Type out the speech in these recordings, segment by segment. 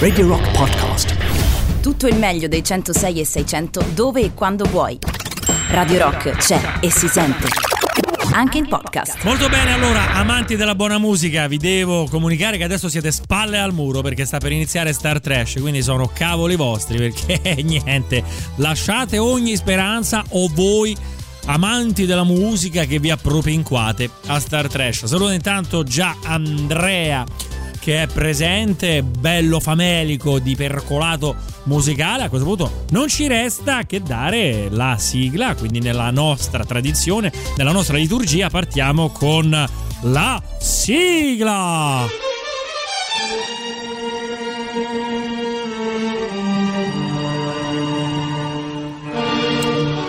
Radio Rock Podcast. Tutto il meglio dei 106 e 600 dove e quando vuoi. Radio Rock c'è e si sente. Anche in podcast. Molto bene, allora, amanti della buona musica, vi devo comunicare che adesso siete spalle al muro perché sta per iniziare Star Trash, quindi sono cavoli vostri perché niente, lasciate ogni speranza o voi amanti della musica che vi appropinquate a Star Trash. Saluto intanto già Andrea che è presente, bello famelico di percolato musicale. A questo punto non ci resta che dare la sigla, quindi nella nostra tradizione, nella nostra liturgia partiamo con la sigla.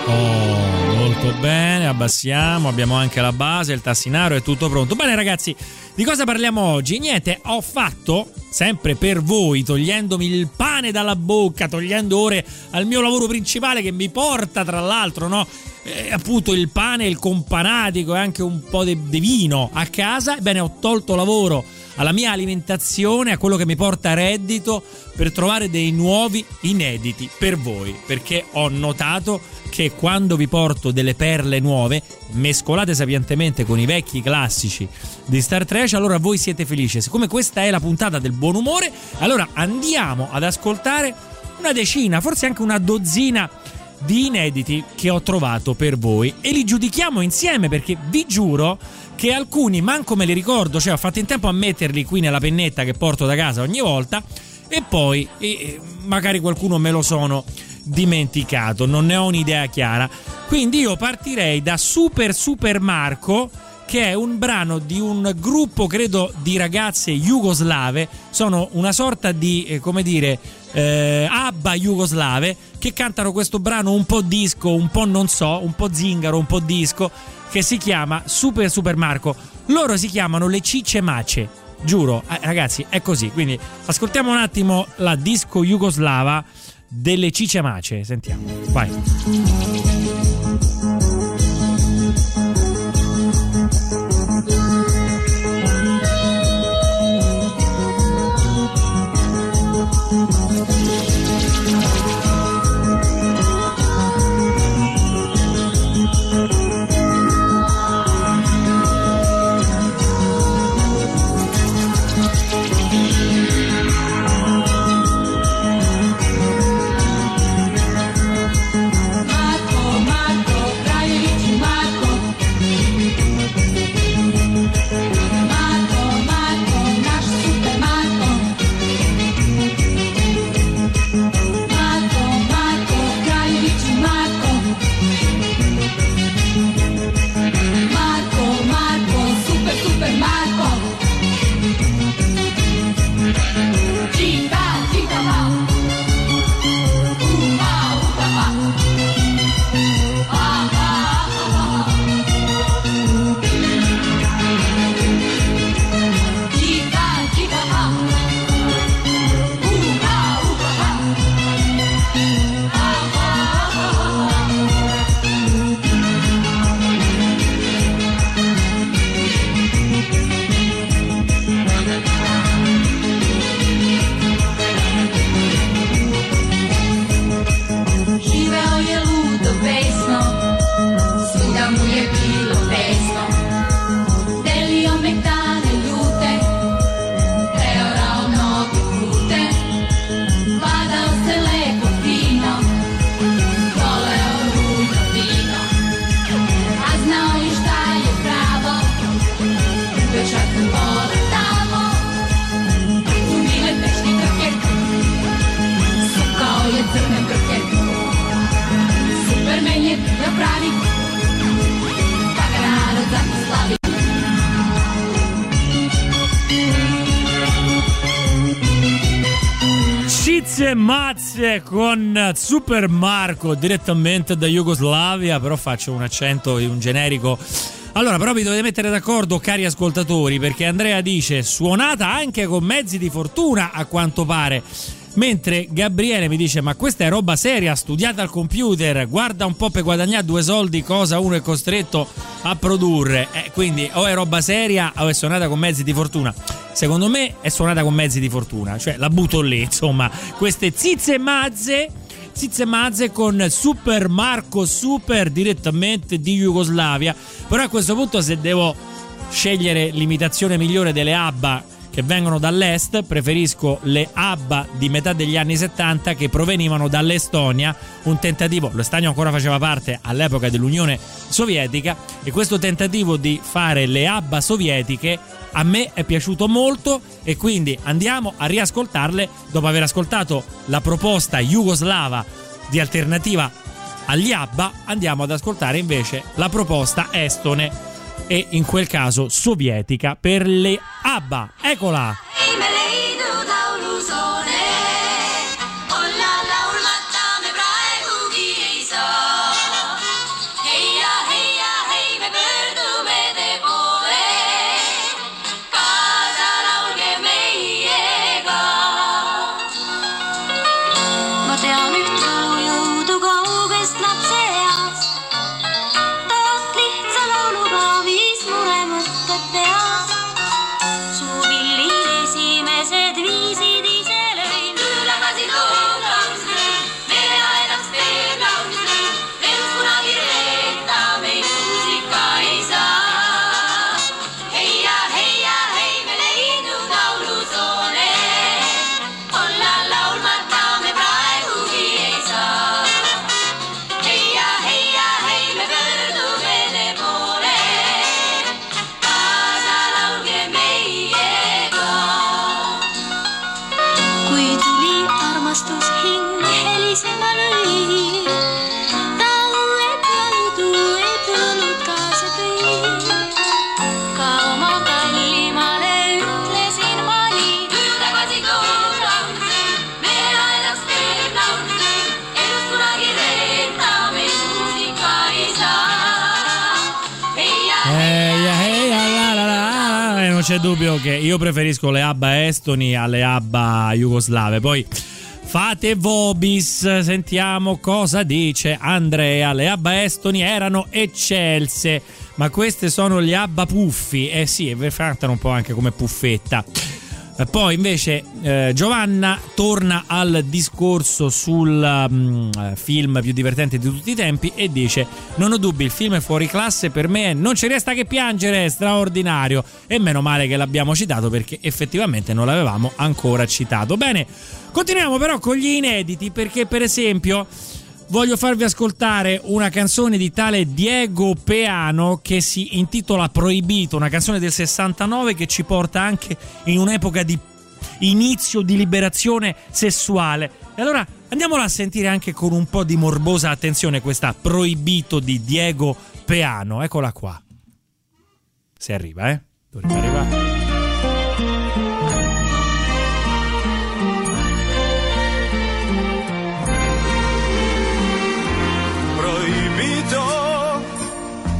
Oh, molto bene, abbassiamo, abbiamo anche la base, il tassinaro, è tutto pronto. Bene ragazzi, di cosa parliamo oggi? Niente, ho fatto, sempre per voi, togliendomi il pane dalla bocca, togliendo ore al mio lavoro principale che mi porta tra l'altro, no? Eh, appunto il pane, il companatico e anche un po' di vino a casa. Ebbene, ho tolto lavoro alla mia alimentazione, a quello che mi porta reddito per trovare dei nuovi inediti per voi, perché ho notato che quando vi porto delle perle nuove, mescolate sapientemente con i vecchi classici di Star Trek, allora voi siete felici. Siccome questa è la puntata del buon umore, allora andiamo ad ascoltare una decina, forse anche una dozzina di inediti che ho trovato per voi e li giudichiamo insieme perché vi giuro che alcuni manco me li ricordo, cioè ho fatto in tempo a metterli qui nella pennetta che porto da casa ogni volta e poi e magari qualcuno me lo sono dimenticato, non ne ho un'idea chiara. Quindi io partirei da Super Super Marco che è un brano di un gruppo, credo, di ragazze jugoslave. Sono una sorta di, eh, come dire, eh, abba jugoslave che cantano questo brano un po' disco, un po' non so, un po' zingaro, un po' disco, che si chiama Super Super Marco. Loro si chiamano le Cicce Mace. Giuro, eh, ragazzi, è così. Quindi ascoltiamo un attimo la disco jugoslava delle Cicce Mace. Sentiamo. Vai. Con Super Marco direttamente da Jugoslavia, però faccio un accento di un generico. Allora, però vi dovete mettere d'accordo, cari ascoltatori, perché Andrea dice suonata anche con mezzi di fortuna, a quanto pare. Mentre Gabriele mi dice: Ma questa è roba seria, studiata al computer, guarda un po' per guadagnare due soldi, cosa uno è costretto a produrre. Eh, quindi o è roba seria o è suonata con mezzi di fortuna. Secondo me è suonata con mezzi di fortuna, cioè la butto lì, insomma, queste zizze mazze. Zizze mazze con Super Marco Super direttamente di Jugoslavia. Però a questo punto se devo scegliere l'imitazione migliore delle ABBA che vengono dall'est, preferisco le ABBA di metà degli anni 70 che provenivano dall'Estonia, un tentativo, l'Estonia ancora faceva parte all'epoca dell'Unione Sovietica e questo tentativo di fare le ABBA sovietiche a me è piaciuto molto e quindi andiamo a riascoltarle dopo aver ascoltato la proposta jugoslava di alternativa agli ABBA, andiamo ad ascoltare invece la proposta estone e in quel caso sovietica per le ABBA. Eccola! Dubbio che io preferisco le ABBA estoni alle ABBA jugoslave. Poi fate vobis, sentiamo cosa dice Andrea. Le ABBA estoni erano eccelse, ma queste sono gli ABBA puffi. Eh sì, e cantano un po' anche come puffetta. Eh, poi invece eh, Giovanna torna al discorso sul um, film più divertente di tutti i tempi e dice non ho dubbi il film è fuori classe per me non ci resta che piangere è straordinario. E meno male che l'abbiamo citato perché effettivamente non l'avevamo ancora citato. Bene continuiamo però con gli inediti perché per esempio voglio farvi ascoltare una canzone di tale Diego Peano che si intitola Proibito, una canzone del 69 che ci porta anche in un'epoca di inizio di liberazione sessuale. E allora andiamola a sentire anche con un po' di morbosa attenzione questa Proibito di Diego Peano. Eccola qua. Se arriva, eh? Dovrebbe arrivare.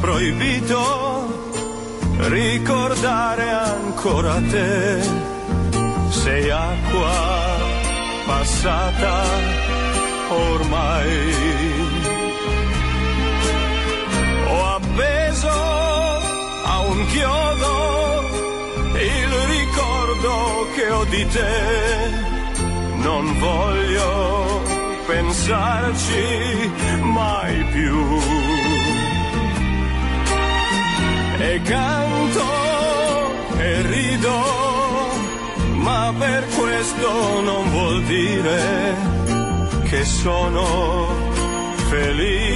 Proibito ricordare ancora te. Sei acqua passata ormai. Ho appeso a un chiodo il ricordo che ho di te. Non voglio pensarci mai più e canto e rido, ma per questo non vuol dire che sono felice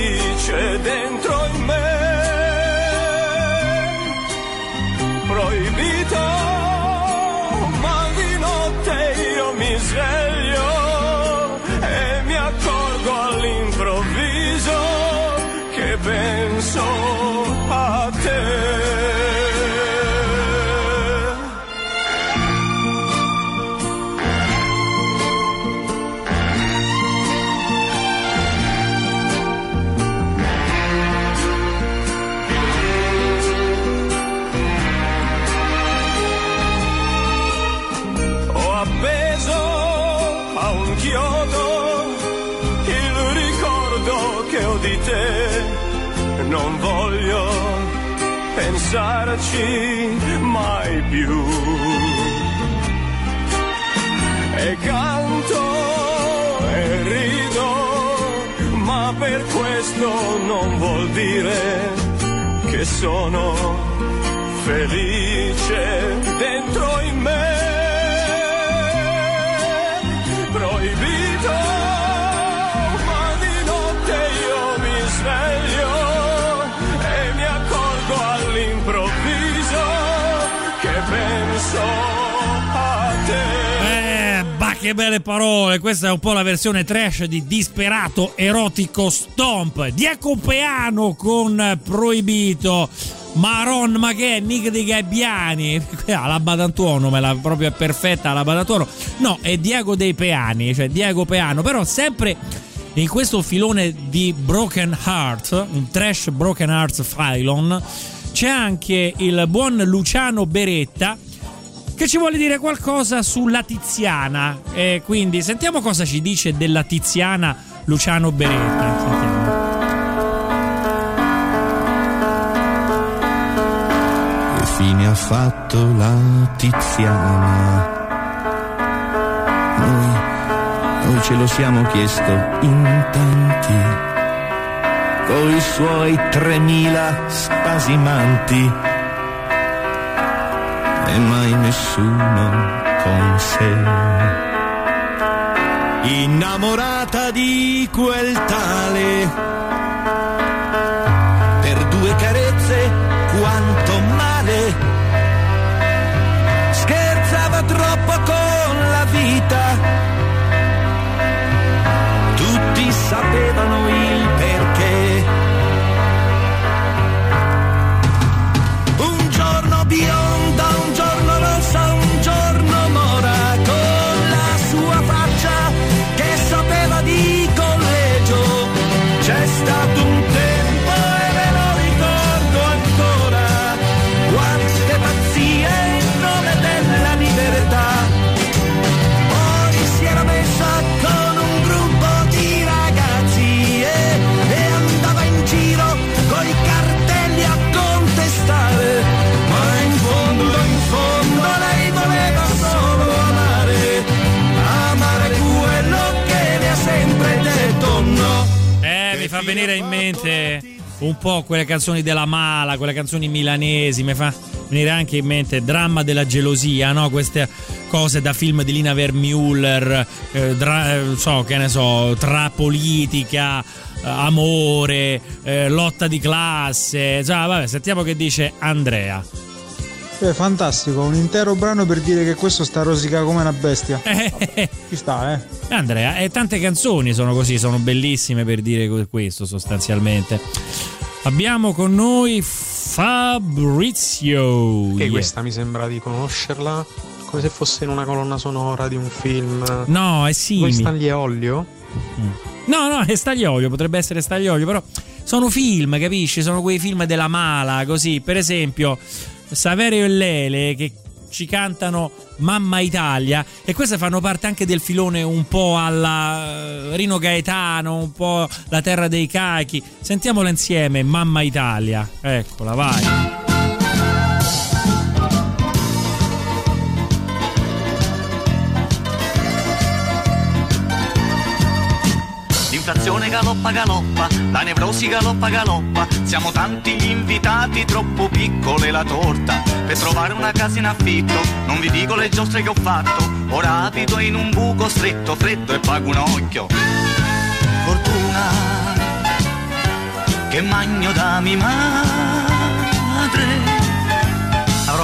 pensarci mai più. E canto e rido, ma per questo non vuol dire che sono felice dentro in me. Che belle parole! Questa è un po' la versione trash di Disperato Erotico Stomp. Diaco Peano con Proibito. Maron, ma che è Nick dei Gabbiani? Ah, la Badantuono, me la proprio è perfetta la Badantuono. No, è Diego dei Peani, cioè Diego Peano, però sempre in questo filone di Broken Heart, un trash Broken Hearts Phylon, c'è anche il buon Luciano Beretta che ci vuole dire qualcosa sulla Tiziana. E quindi sentiamo cosa ci dice della Tiziana Luciano Beretta. Che fine ha fatto la Tiziana? Noi, noi ce lo siamo chiesto in tanti, coi suoi tremila spasimanti, e mai nessuno con sé. Innamorata di quel tale, per due carezze quanto male. Scherzava troppo con la vita. Tutti sapevano il perché. Un giorno bionda, in mente un po' quelle canzoni della Mala, quelle canzoni milanesi, mi fa venire anche in mente Dramma della gelosia, no? Queste cose da film di Lina Vermüller, eh, dra- eh, so, che ne so, tra politica, eh, amore, eh, lotta di classe. Già, vabbè, sentiamo che dice Andrea. È fantastico, un intero brano per dire che questo sta rosica come una bestia. Ci sta, eh. Andrea, e tante canzoni sono così, sono bellissime per dire questo sostanzialmente. Abbiamo con noi Fabrizio. Che Yeah. questa mi sembra di conoscerla come se fosse in una colonna sonora di un film. No, è simile. Stanley e Olio? No, no, è Stagliolio, potrebbe essere Stagliolio, però sono film, capisci? Sono quei film della mala, così. Per esempio, Saverio e Lele che ci cantano Mamma Italia e queste fanno parte anche del filone un po' alla eh, Rino Gaetano, un po' la terra dei cachi. Sentiamola insieme, Mamma Italia. Eccola, vai. Galoppa galoppa, la nevrosi galoppa galoppa, siamo tanti gli invitati, troppo piccole la torta. Per trovare una casa in affitto, non vi dico le giostre che ho fatto, ora abito in un buco stretto, freddo e pago un occhio. Fortuna che magno da mia madre.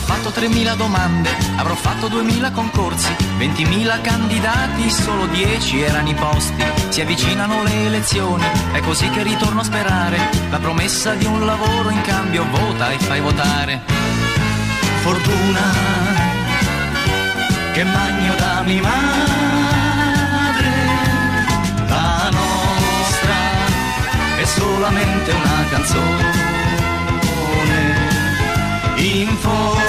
Fatto 3.000 domande, avrò fatto 2.000 concorsi, 20.000 candidati, solo 10 erano i posti. Si avvicinano le elezioni, è così che ritorno a sperare. La promessa di un lavoro in cambio vota e fai votare. Fortuna che magno da mia madre. La nostra è solamente una canzone. In fondo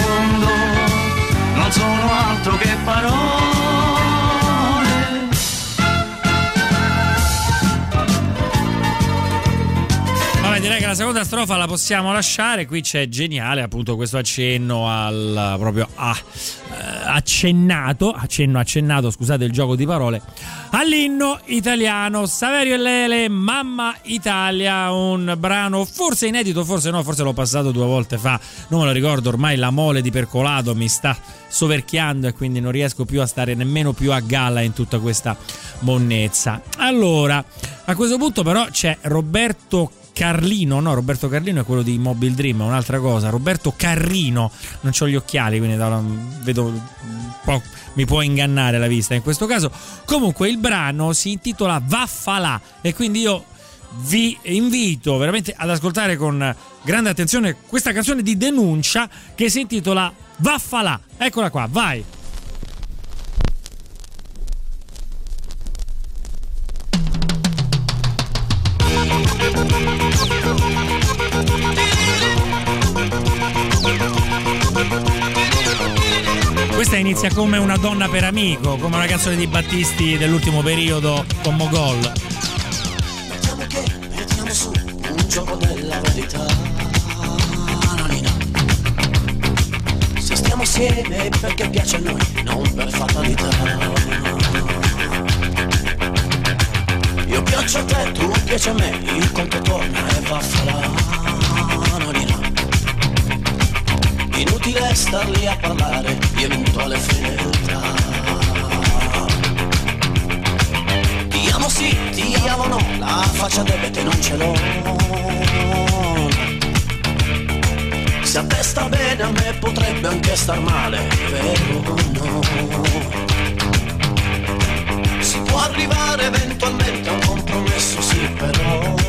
la seconda strofa la possiamo lasciare. Qui c'è geniale appunto questo accenno al proprio a accennato, accenno accennato, scusate il gioco di parole, all'inno italiano. Saverio e Lele, Mamma Italia, un brano forse inedito, forse no, forse l'ho passato due volte fa, non me lo ricordo, ormai la mole di percolato mi sta soverchiando e quindi non riesco più a stare nemmeno più a galla in tutta questa monnezza. Allora, a questo punto però c'è Roberto Carlino, no, Roberto Carlino è quello di Mobile Dream, è un'altra cosa. Roberto Carrino, non ho gli occhiali, quindi vedo mi può ingannare la vista in questo caso. Comunque il brano si intitola Vaffalà e quindi io vi invito veramente ad ascoltare con grande attenzione questa canzone di denuncia che si intitola Vaffalà. Eccola qua, vai. Questa inizia come una donna per amico, come una canzone di Battisti dell'ultimo periodo con Mogol. Mettiamo che mettiamo su un gioco della verità. Se stiamo assieme perché piace a noi, non per fatalità. Io piaccio a te, tu piaci a me, il conto torna e va a Inutile star lì a parlare, io minuto alle fedeltà. Ti amo sì, ti amo no, la faccia debete non ce l'ho. Se a te sta bene a me potrebbe anche star male, vero no? Si può arrivare eventualmente a un compromesso, sì però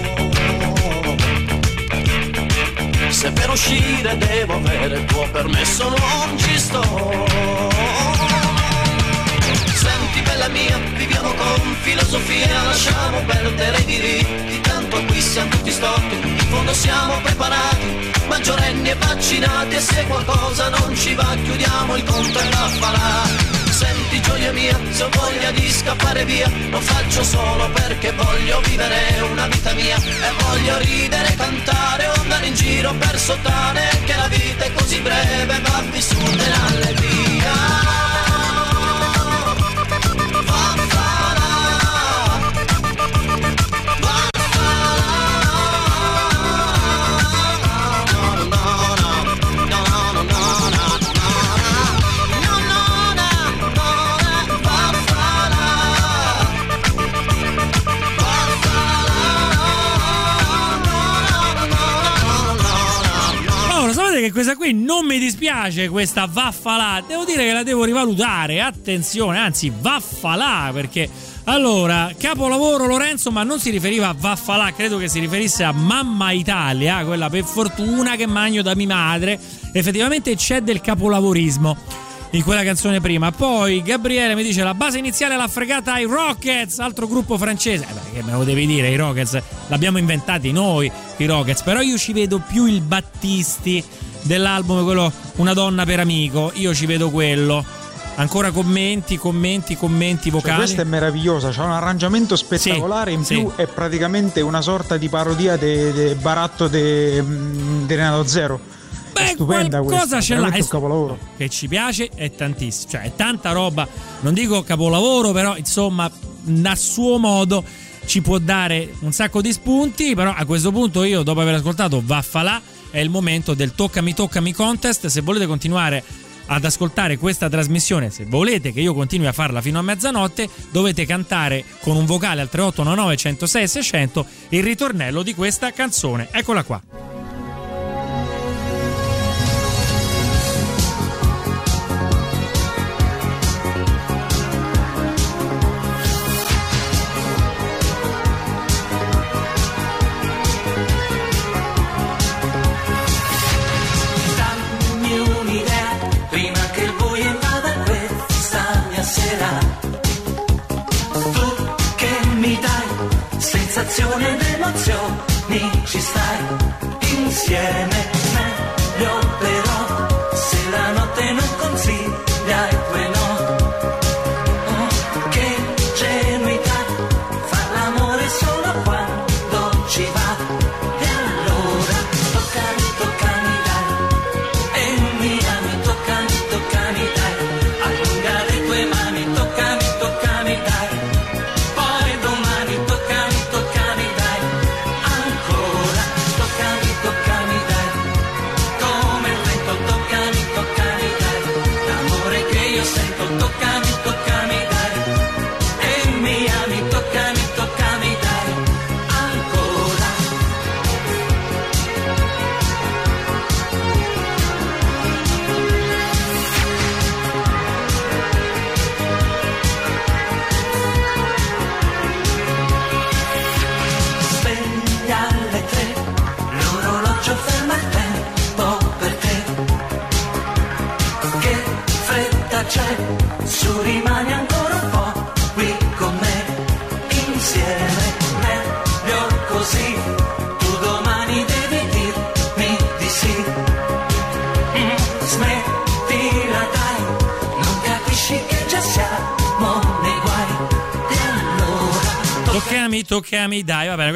Se per uscire devo avere il tuo permesso non ci sto. Senti bella mia, viviamo con filosofia Lasciamo perdere i diritti, tanto qui siamo tutti storti In fondo siamo preparati, maggiorenni e vaccinati E se qualcosa non ci va chiudiamo il conto e la farà Senti gioia mia, se ho voglia di scappare via, lo faccio solo perché voglio vivere una vita mia e voglio ridere, cantare o andare in giro per sottare che la vita è così breve, va vissuta in allegria. Che questa qui non mi dispiace, questa vaffalà. Devo dire che la devo rivalutare. Attenzione, anzi, vaffalà perché. Allora, capolavoro Lorenzo, ma non si riferiva a Vaffalà, credo che si riferisse a Mamma Italia, quella per fortuna che magno da mia madre. Effettivamente c'è del capolavorismo in quella canzone prima. Poi Gabriele mi dice la base iniziale l'ha fregata ai Rockets, altro gruppo francese. Eh beh, che me lo devi dire, i Rockets l'abbiamo inventati noi, i Rockets, però io ci vedo più il Battisti dell'album, quello Una donna per amico, io ci vedo quello. Ancora commenti, commenti, commenti vocali. Cioè, questa è meravigliosa, c'ha un arrangiamento spettacolare. Sì, in più sì. è praticamente una sorta di parodia del de baratto di Renato Zero. Beh, stupenda qualcosa ce l'ha. È un capolavoro. Che ci piace è tantissimo. Cioè, è tanta roba. Non dico capolavoro, però insomma, a suo modo ci può dare un sacco di spunti. Però a questo punto io, dopo aver ascoltato Vaffalà, è il momento del toccami toccami contest. Se volete continuare ad ascoltare questa trasmissione, se volete che io continui a farla fino a mezzanotte, dovete cantare con un vocale al 3899 106 600 il ritornello di questa canzone. Eccola qua. sensazione ed emozioni, ci stai insieme, meglio per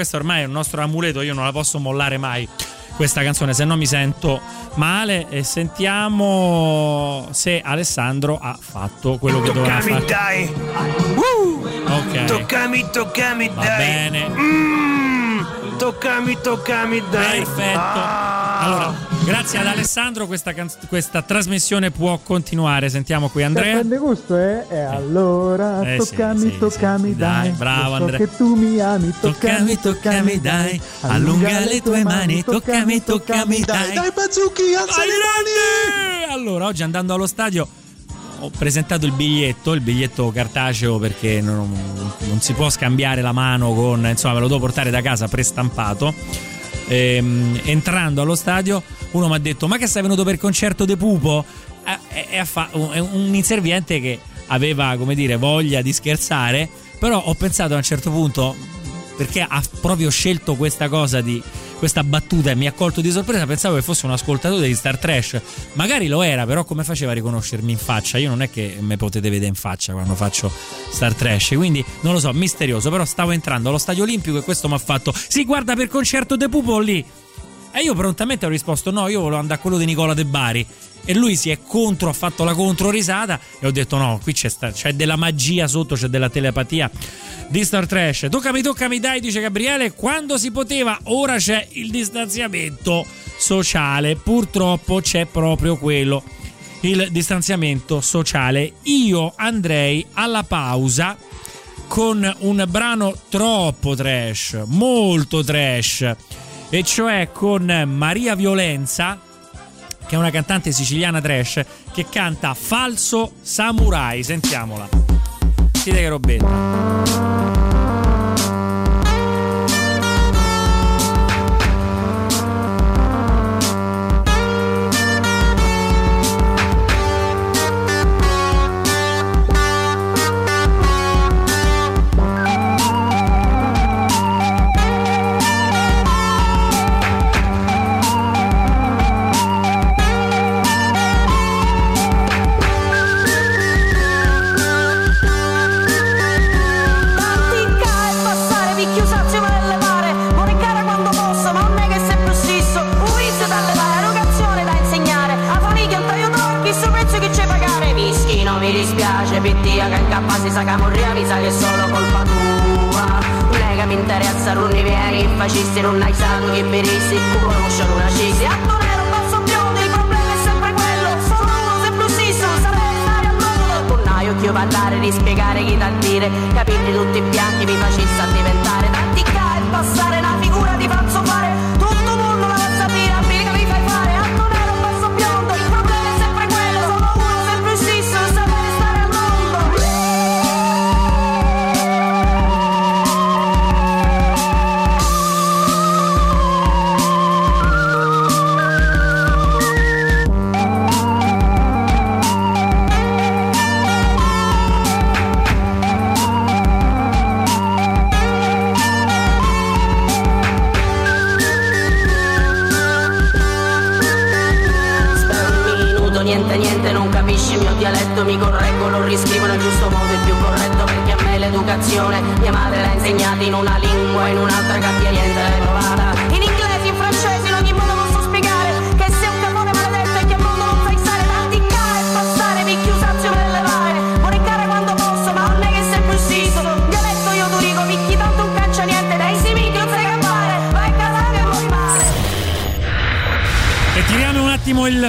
questo ormai è un nostro amuleto, io non la posso mollare mai questa canzone, se no mi sento male e sentiamo se Alessandro ha fatto quello che doveva fare. Toccami dai. Uh! Ok. Toccami, toccami Va dai. bene. Mm, toccami, toccami dai. Perfetto. Ah. Allora, grazie ad Alessandro questa, canz- questa trasmissione può continuare. Sentiamo qui Andrea. Prende gusto, eh? E allora Eh sì, toccami, sì, toccami, sì. dai. Dai, bravo, so Andrea. che tu mi ami, Toccami, toccami, dai. Allunga le tue mani, toccami, toccami, dai. Dai, Bazzucchi, alza le mani! Allora, oggi andando allo stadio ho presentato il biglietto, il biglietto cartaceo perché non, non si può scambiare la mano con, insomma, me lo devo portare da casa prestampato. Ehm, entrando allo stadio, uno mi ha detto: Ma che sei venuto per il concerto de Pupo? Eh, È, un inserviente che aveva, come dire, voglia di scherzare. Però ho pensato a un certo punto, perché ha proprio scelto questa cosa di questa battuta e mi ha colto di sorpresa. Pensavo che fosse un ascoltatore di Star Trash. Magari lo era, però come faceva a riconoscermi in faccia? Io non è che me potete vedere in faccia quando faccio Star Trash, quindi non lo so, misterioso. Però stavo entrando allo stadio olimpico e questo mi ha fatto: Si guarda per concerto de Pupo lì. E io prontamente ho risposto: No, io volevo andare a quello di Nicola De Bari. E lui si è contro, ha fatto la controrisata. E ho detto: No, qui c'è, sta- c'è della magia sotto, c'è della telepatia di Star Trash. Toccami, toccami, dai, dice Gabriele. Quando si poteva, ora c'è il distanziamento sociale. Purtroppo c'è proprio quello. Il distanziamento sociale. Io andrei alla pausa con un brano troppo trash, molto trash, e cioè con Maria Violenza, che è una cantante siciliana trash, che canta Falso Samurai. Sentiamola. Sentite che robetta. Pittia che incappa si sa che morria Mi sa che è solo colpa tua. Non è che mi interessa, non ne vieni Fascisti, non hai santo che veristi Tu conosci una cisi. A non un basso biondo, il problema è sempre quello. Sono uno sempre stesso, saprei stare al mondo. Tornaio che io parlare, rispiegare chi da dire. Capirli tutti bianchi mi a diventare Tattica e passare una figura di falso fare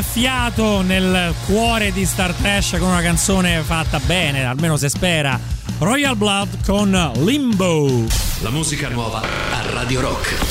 fiato nel cuore di Star Trash con una canzone fatta bene, almeno se spera. Royal Blood con Limbo. La musica nuova a Radio Rock.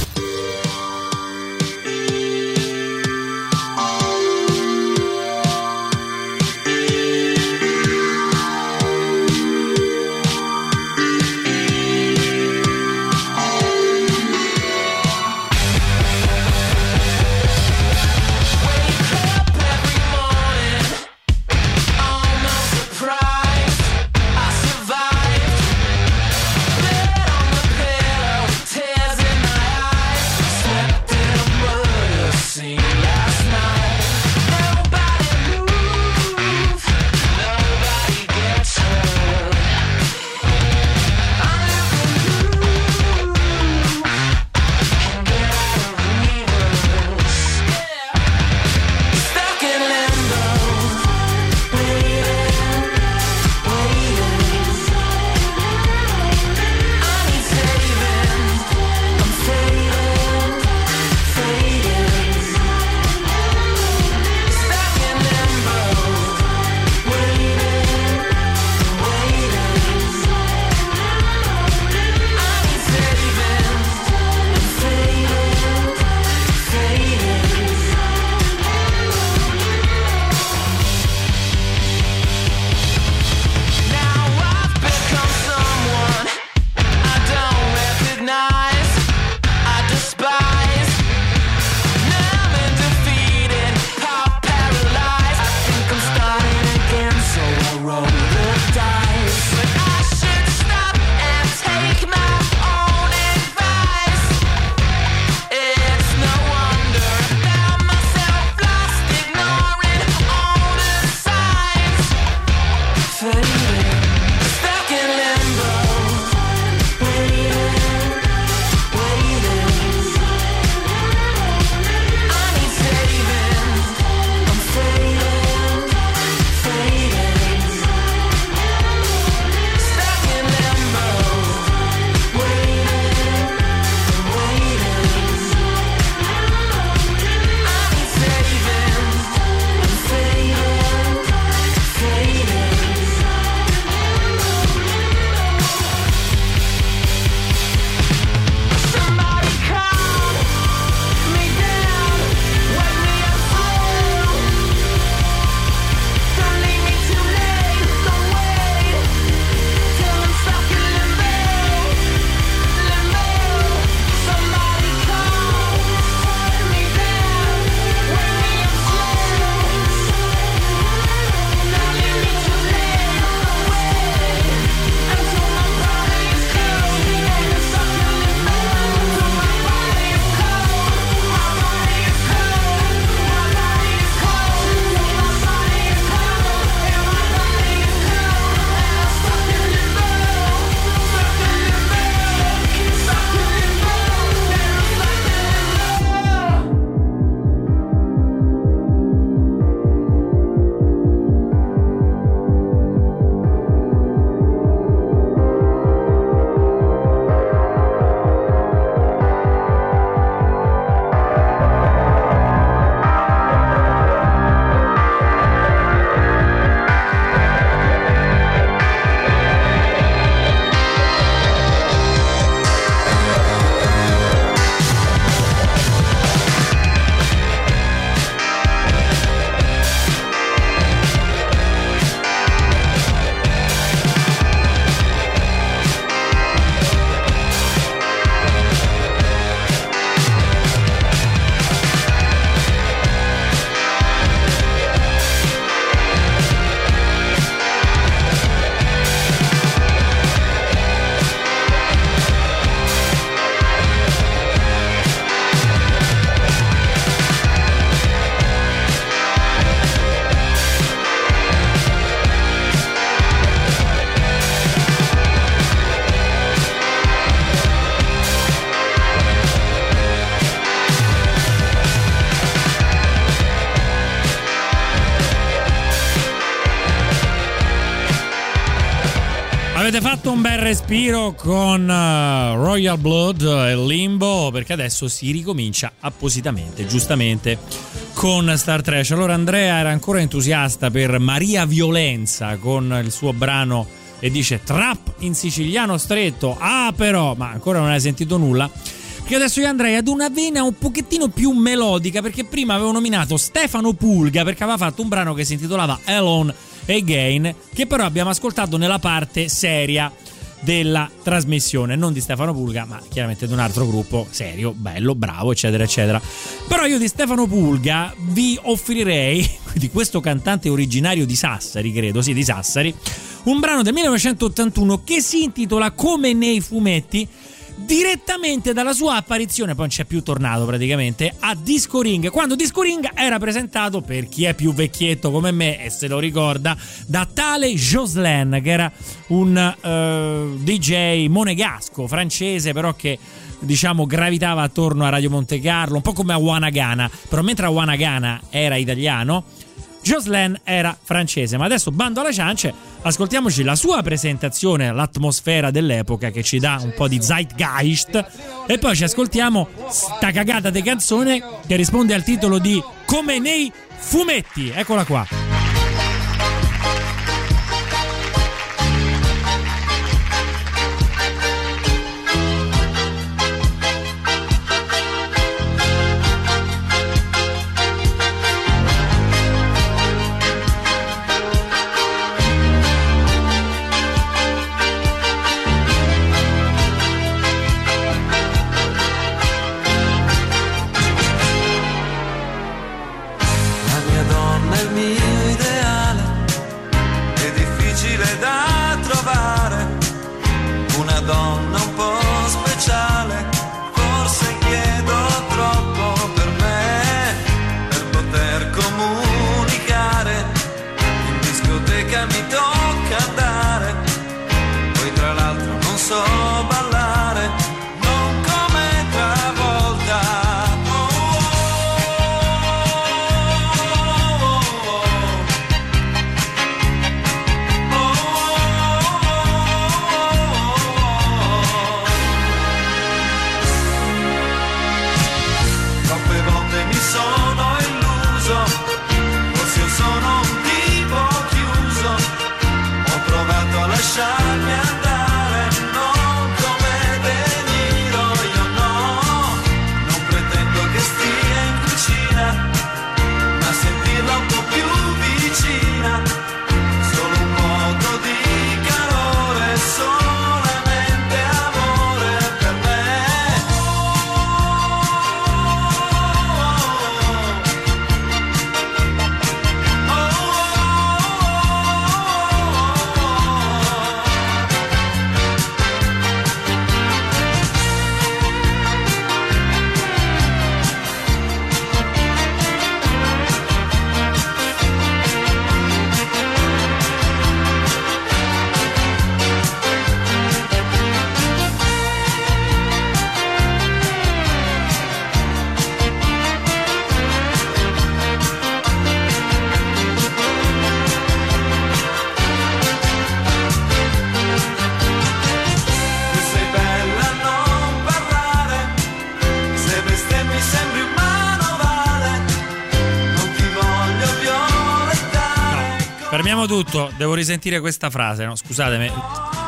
Respiro con uh, Royal Blood e Limbo perché adesso si ricomincia appositamente, giustamente, con Star Trek. Allora Andrea era ancora entusiasta per Maria Violenza con il suo brano e dice Trap in siciliano stretto. Ah però, ma ancora non hai sentito nulla. Che adesso io andrei ad una vena un pochettino più melodica perché prima avevo nominato Stefano Pulga perché aveva fatto un brano che si intitolava Alone Again che però abbiamo ascoltato nella parte seria della trasmissione, non di Stefano Pulga, ma chiaramente di un altro gruppo serio, bello, bravo, eccetera, eccetera. Però io di Stefano Pulga vi offrirei, di questo cantante originario di Sassari, credo, sì, di Sassari, un brano del 1981 che si intitola Come nei fumetti direttamente dalla sua apparizione, poi non c'è più tornato praticamente, a Disco Ring, quando Disco Ring era presentato, per chi è più vecchietto come me e se lo ricorda, da tale Jocelyn, che era un uh, eh, DJ monegasco, francese, però che diciamo gravitava attorno a Radio Monte Carlo, un po' come a Wanagana, però mentre a Wanagana era italiano, Jocelyn era francese, ma adesso bando alla ciance, ascoltiamoci la sua presentazione, l'atmosfera dell'epoca che ci dà un po' di zeitgeist e poi ci ascoltiamo sta cagata di canzone che risponde al titolo di Come nei fumetti. Eccola qua. Risentire questa frase, no? Scusatemi.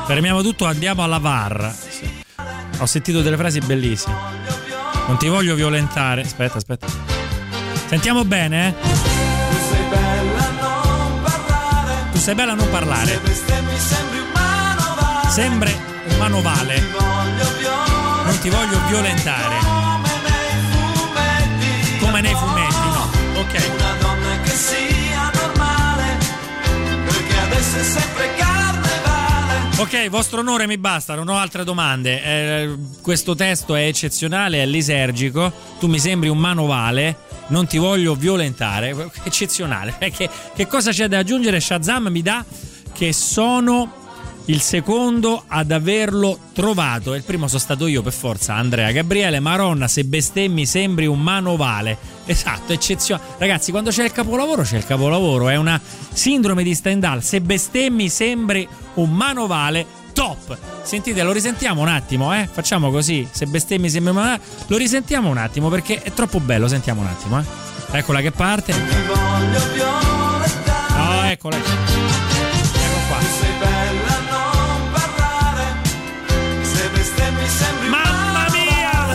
Fermiamo tutto, andiamo alla VAR. Ho sentito delle frasi bellissime. Non ti voglio violentare. Aspetta, aspetta. Sentiamo bene, eh? Tu sei bella a non parlare. Tu sei bella a non parlare. Sembri un manovale. Non ti voglio violentare. Come nei fumetti, no. Ok. Ok, vostro onore mi basta, non ho altre domande. Eh, questo testo è eccezionale, è lisergico. Tu mi sembri un manovale. Non ti voglio violentare. Eccezionale. Che, che cosa c'è da aggiungere? Shazam mi dà che sono il secondo ad averlo trovato. Il primo sono stato io per forza, Andrea Gabriele. Maronna, se bestemmi sembri un manovale. Esatto, eccezionale. Ragazzi, quando c'è il capolavoro, c'è il capolavoro. È una sindrome di Stendhal. Se bestemmi sembri un manovale, top. Sentite, lo risentiamo un attimo, eh? Facciamo così, se bestemmi sembra una... Lo risentiamo un attimo perché è troppo bello, sentiamo un attimo, eh? Eccola che parte. No, eccola.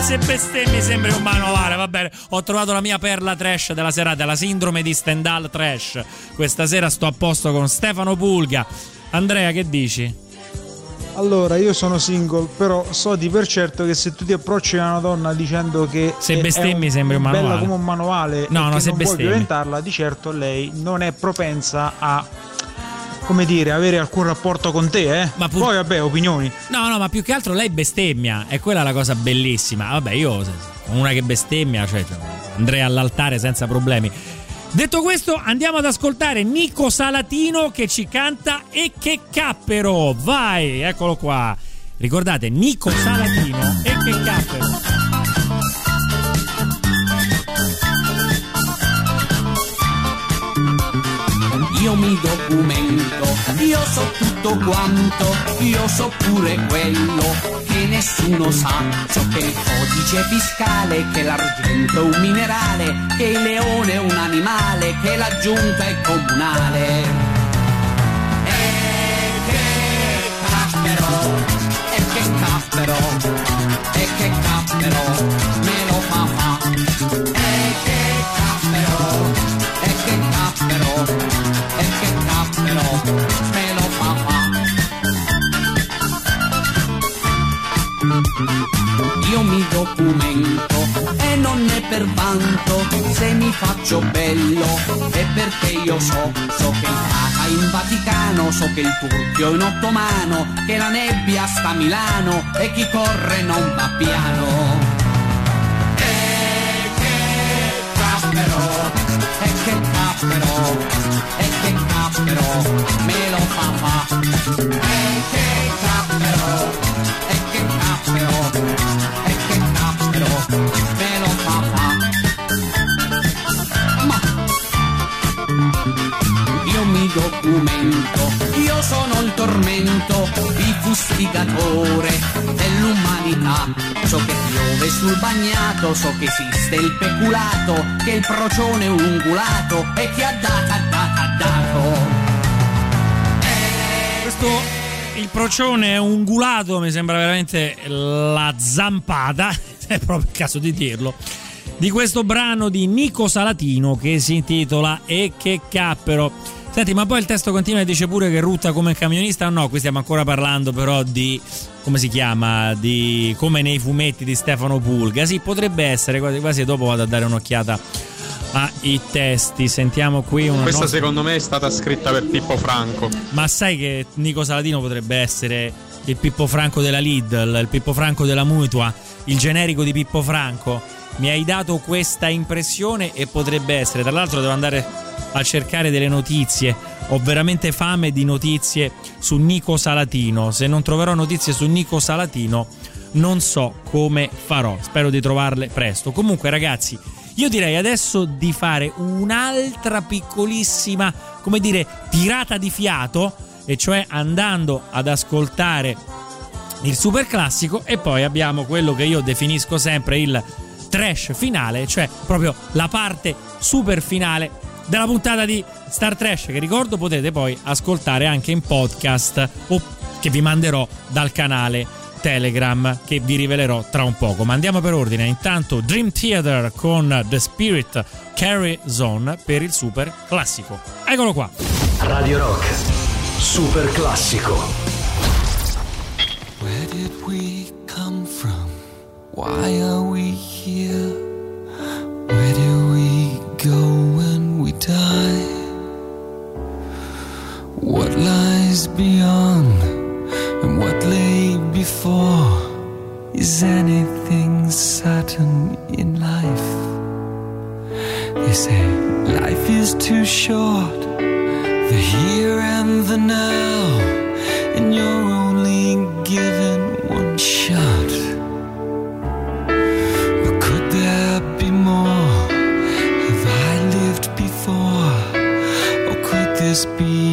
Se bestemmi sembri un manovale, va bene. Ho trovato la mia perla trash della serata, la sindrome di Stendhal trash. Questa sera sto a posto con Stefano Pulga. Andrea, che dici? Allora, io sono single, però so di per certo che se tu ti approcci a una donna dicendo che Se bestemmi è sembri un manuale. bella come un manuale No, e no, se non vuoi bestemmi. violentarla, di certo lei non è propensa a come dire, avere alcun rapporto con te, eh. Ma pur- Poi vabbè, opinioni. No, no, ma più che altro lei bestemmia, è quella la cosa bellissima. Vabbè, io una che bestemmia, cioè, cioè, andrei all'altare senza problemi. Detto questo, andiamo ad ascoltare Nico Salatino che ci canta E che cappero! Vai, eccolo qua. Ricordate, Nico Salatino e che cappero. Mi documento, io so tutto quanto, io so pure quello che nessuno sa. So che il codice fiscale, che l'argento è un minerale, che il leone è un animale, che la giunta è comunale. E che cappero, e che cappero, e che cappero, me lo fa fa. Documento e non è per vanto se mi faccio bello è perché io so, so che il Papa in Vaticano, so che il Turchio è in ottomano, che la nebbia sta a Milano e chi corre non va piano. E che caspero, e che caspero, e che caspero, me lo fa fa. E che tormento, il fustigatore dell'umanità. So che piove sul bagnato, so che esiste il peculato, che il procione ungulato e chi ha dato ha dato ha dato. Questo il procione ungulato, mi sembra veramente la zampata, è proprio il caso di dirlo. Di questo brano di Nico Salatino che si intitola E che cappero. Senti, ma poi il testo continua e dice pure che rutta come camionista. No, qui stiamo ancora parlando però di come si chiama? Di come nei fumetti di Stefano Pulga. Sì, potrebbe essere, quasi, quasi dopo vado a dare un'occhiata ai testi. Sentiamo qui una Questa nostra- secondo me è stata scritta per Pippo Franco. ma sai che Nico Saladino potrebbe essere il Pippo Franco della Lidl, il Pippo Franco della Mutua, il generico di Pippo Franco? Mi hai dato questa impressione e potrebbe essere. Tra l'altro devo andare a cercare delle notizie. Ho veramente fame di notizie su Nico Salatino. Se non troverò notizie su Nico Salatino, non so come farò. Spero di trovarle presto. Comunque, ragazzi, io direi adesso di fare un'altra piccolissima, come dire, tirata di fiato, e cioè andando ad ascoltare il super classico e poi abbiamo quello che io definisco sempre il trash finale, cioè proprio la parte super finale della puntata di Star Trash che ricordo potete poi ascoltare anche in podcast o che vi manderò dal canale Telegram che vi rivelerò tra un poco. Ma andiamo per ordine. Intanto Dream Theater con The Spirit Carry Zone per il super classico. Eccolo qua. Radio Rock, super classico. Where did we come from? Why are we here? Where do we go when we die? What lies beyond and what lay before? Is anything certain in life? They say life is too short, the here and the now, and you're only given one shot. This be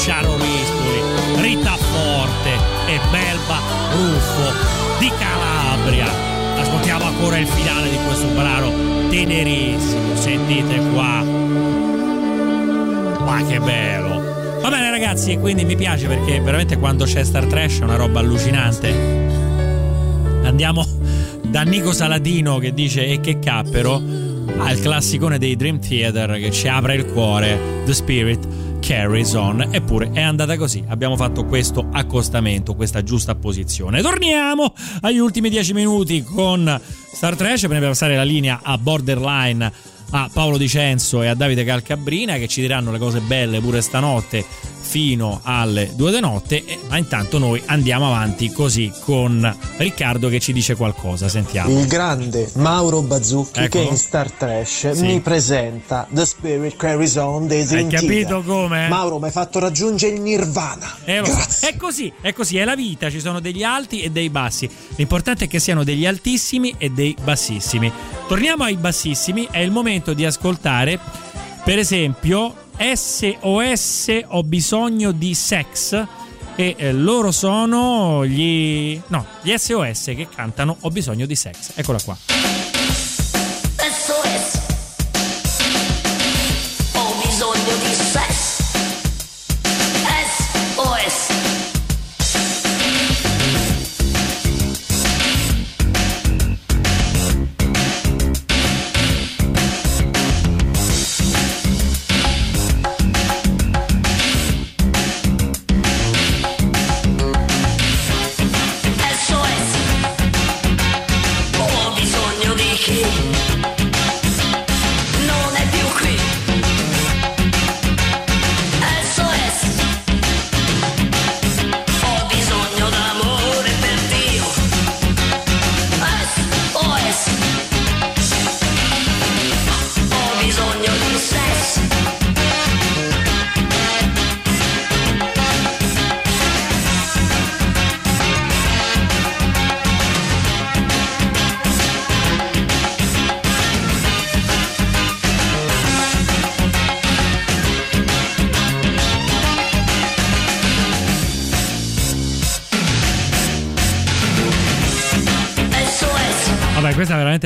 Luciano Rispoli, Rita Forte e Belba Ruffo di Calabria. Ascoltiamo ancora il finale di questo brano tenerissimo, sentite qua. Ma che bello! Va bene ragazzi, quindi mi piace perché veramente quando c'è Star Trash è una roba allucinante. Andiamo da Nico Saladino che dice e che cappero al classicone dei Dream Theater che ci apre il cuore, The Spirit Carries On. Eppure è andata così, abbiamo fatto questo accostamento, questa giusta posizione. Torniamo agli ultimi dieci minuti con Star Trash, prima di passare la linea a Borderline a Paolo Dicenzo e a Davide Calcabrina che ci diranno le cose belle pure stanotte fino alle due di notte, ma intanto noi andiamo avanti così con Riccardo che ci dice qualcosa, sentiamo. Il grande Mauro Bazzucchi Eccolo. che in Star Trash Sì. mi presenta The Spirit Carries On dei Hai capito come? Mauro mi hai fatto raggiungere il nirvana. Eh. È così, è così, è la vita, ci sono degli alti e dei bassi. L'importante è che siano degli altissimi e dei bassissimi. Torniamo ai bassissimi, è il momento di ascoltare, per esempio, SOS Ho bisogno di sex. E eh, loro sono gli. No, gli SOS che cantano Ho bisogno di sex. Eccola qua.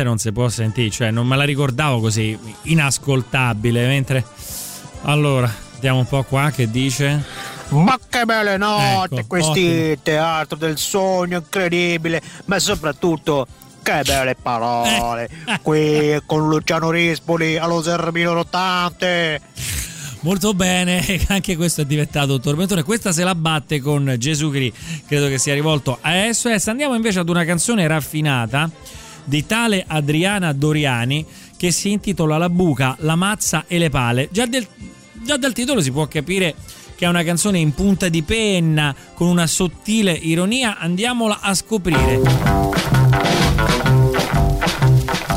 Non si può sentire, cioè non me la ricordavo così inascoltabile. Mentre. Allora, vediamo un po' qua che dice. Ma che belle notti, Ecco, questi ottimo. teatro del sogno incredibile, ma soprattutto che belle parole. Eh. Qui con Luciano Rispoli allo Zerbino Rottante. Molto bene, anche questo è diventato un tormentone. Questa se la batte con Gesù Cristo, credo che sia rivolto a SOS. Andiamo invece ad una canzone raffinata di tale Adriana Doriani che si intitola La buca, la mazza e le pale. Già, del- già dal titolo si può capire che è una canzone in punta di penna, con una sottile ironia. Andiamola a scoprire.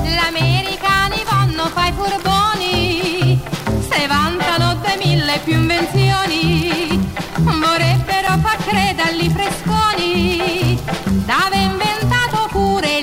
Gli americani vanno fai furboni, se vantano de mille più invenzioni, vorrebbero far credere agli fresconi, d'ave inventato pure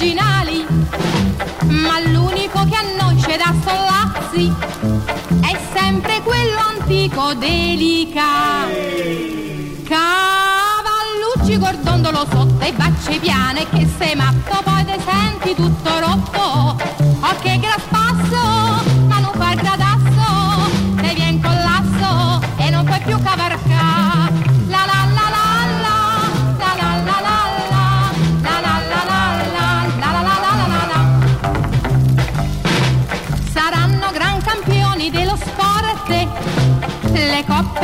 originali, ma l'unico che a noi ci dà sollazzi è sempre quello antico delica. Cavallucci cordondolo sotto e bacce piane che sei matto poi te senti tutto rotto. Oh che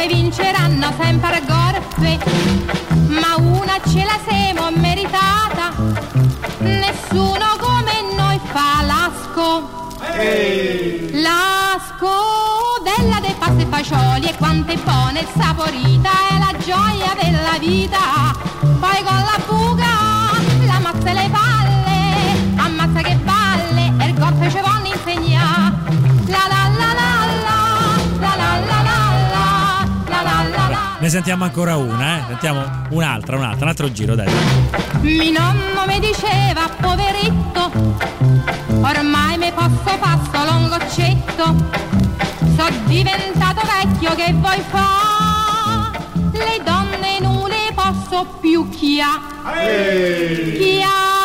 vinceranno sempre a gorfe, ma una ce la siamo meritata, nessuno come noi fa la La scodella dei pasti e fagioli e quanto è buona e saporita è la gioia della vita. Poi con la buca, Ne sentiamo ancora una, eh? Sentiamo un'altra, un'altra, un altro giro, dai. Mi nonno mi diceva, poveretto, ormai mi passo passo longoccetto. So diventato vecchio che vuoi fa? Le donne non le posso più chiamare. Chiama, oh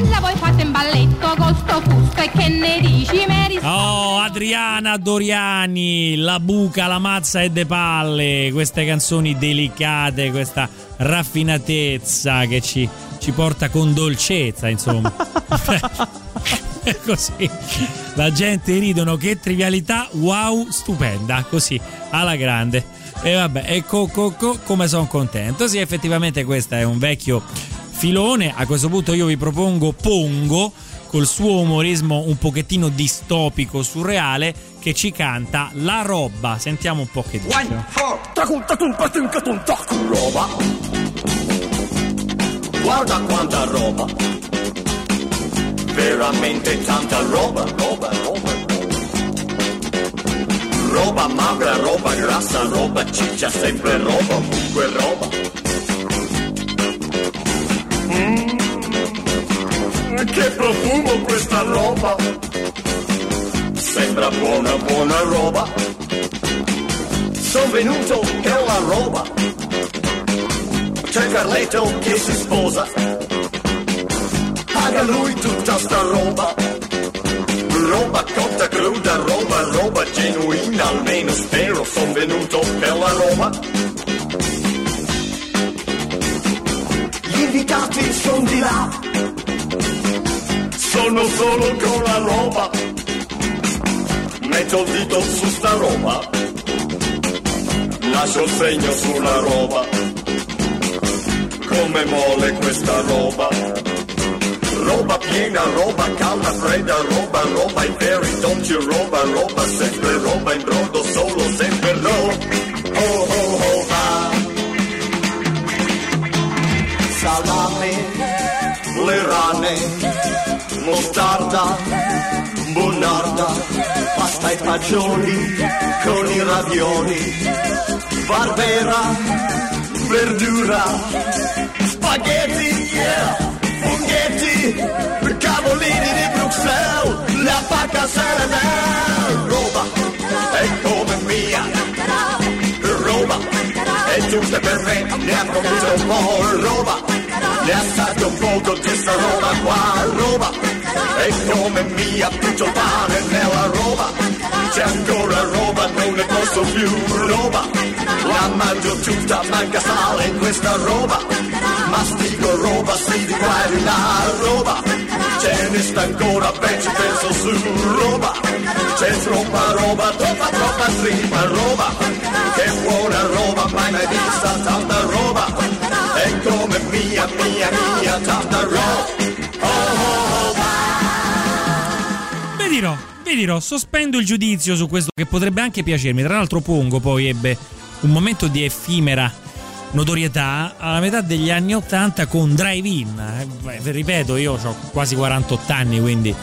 bella voi fate un balletto con sto fusto e che ne dici? Ris- Oh, Adriana Doriani, La buca, la mazza e de palle, queste canzoni delicate, questa raffinatezza che ci, ci porta con dolcezza, insomma. Così. La gente ridono, che trivialità, wow, stupenda, così, alla grande. E vabbè, e co, co, co, come sono contento. Sì, effettivamente questo è un vecchio filone. A questo punto io vi propongo Pongo col suo umorismo un pochettino distopico, surreale, che ci canta La roba. Sentiamo un po' che dice. roba. Guarda quanta roba. Veramente tanta roba, roba, roba. Roba magra, roba grassa, roba ciccia, sempre roba, ovunque roba. Mm, che profumo questa roba. Sembra buona, buona roba. Sono venuto ho la roba. C'è Carletto che si sposa. Paga lui tutta sta roba. Roba cotta, cruda, roba, roba genuina, almeno spero son venuto per la roba. Gli invitati sono di là. Sono solo con la roba. Metto il dito su sta roba. Lascio il segno sulla roba. Come mole questa roba. Roba piena, roba calda, fredda, roba, roba in veri, dolce, roba, roba, sempre roba in brodo, solo sempre no. Oh oh Salame, le rane, mostarda, bonarda, pasta e fagioli, con i ravioli, barbera, verdura, spaghetti, yeah, funghetti, cavolini di Bruxelles, la pacca Saranel, roba, è è giusta per me, ne ha cominciato un po', roba, ne assaggio un po' di questa roba qua, roba, è come mia, il pane nella roba, c'è ancora roba, non ne posso più, roba, la mangio tutta, manca sale in questa roba, mastico roba, si di qua e di là, roba, ce ne sta ancora, beh penso su, roba, c'è troppa roba, troppa troppa troppa roba, che buona roba, mai mai vista tanta roba, è come mia, mia, mia, tanta roba. Vi dirò, vi dirò, sospendo il giudizio su questo che potrebbe anche piacermi. Tra l'altro, Pongo poi ebbe un momento di effimera notorietà alla metà degli anni 80 con Drive In. Eh, ripeto, io ho quasi 48 anni, quindi eh,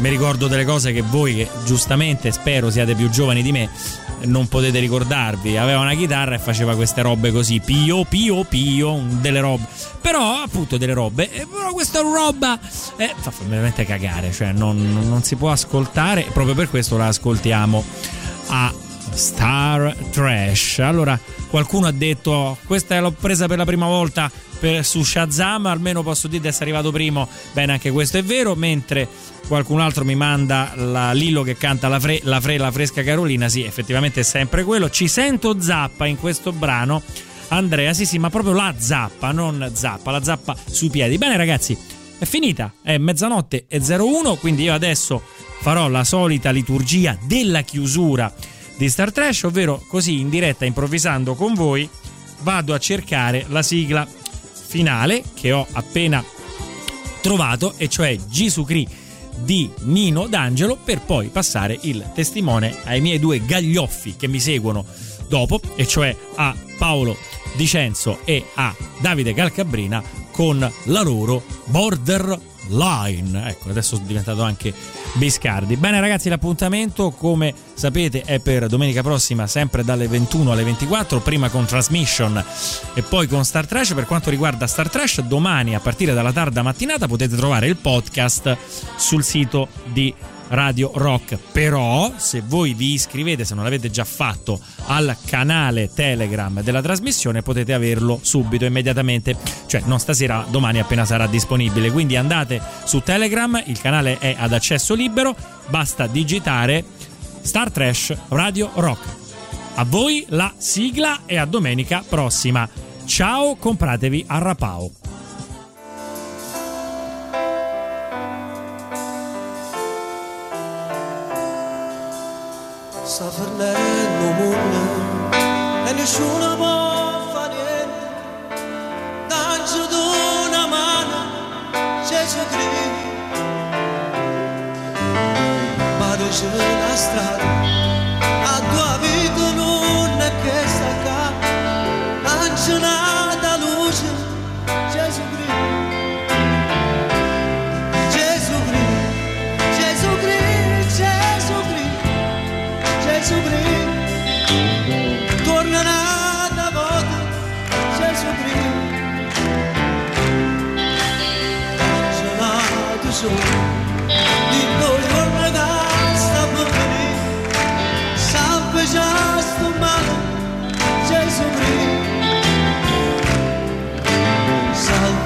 mi ricordo delle cose che voi, che giustamente spero siate più giovani di me, non potete ricordarvi. Aveva una chitarra e faceva queste robe così, pio, pio, pio, delle robe. Però, appunto, delle robe. eh, Però questa roba eh, fa veramente cagare, cioè non, non si può ascoltare. Proprio per questo la ascoltiamo a Star Trash. Allora, qualcuno ha detto: "Oh, Questa l'ho presa per la prima volta per- su Shazam. Almeno posso dire di essere arrivato primo. Bene, anche questo è vero. Mentre qualcun altro mi manda la Lillo che canta la, fre- la, fre- la fresca Carolina. Sì, effettivamente è sempre quello. Ci sento zappa in questo brano. Andrea, sì, sì, ma proprio la zappa, non zappa, la zappa sui piedi. Bene, ragazzi, è finita. È mezzanotte e 01. Quindi io adesso farò la solita liturgia della chiusura di Star Trash, ovvero così in diretta, improvvisando con voi, vado a cercare la sigla finale che ho appena trovato, e cioè Jisoo Cree di Nino D'Angelo per poi passare il testimone ai miei due gaglioffi che mi seguono dopo, e cioè a Paolo Dicenzo e a Davide Calcabrina con la loro Borderline. Ecco, adesso sono diventato anche Biscardi. Bene ragazzi, l'appuntamento come sapete è per domenica prossima sempre dalle 21 alle 24, prima con Transmission e poi con Star Trash. Per quanto riguarda Star Trash, domani a partire dalla tarda mattinata potete trovare il podcast sul sito di Radio Rock. Però, se voi vi iscrivete, se non l'avete già fatto, al canale Telegram della trasmissione, potete averlo subito, immediatamente. Cioè, non stasera, domani appena sarà disponibile. Quindi andate su Telegram, il canale è ad accesso libero, basta digitare Star Trash Radio Rock. A voi la sigla e a domenica prossima. Ciao, compratevi a Rapao. Sta fallendo mondo e nessuno può fare niente danzo una mano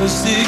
music.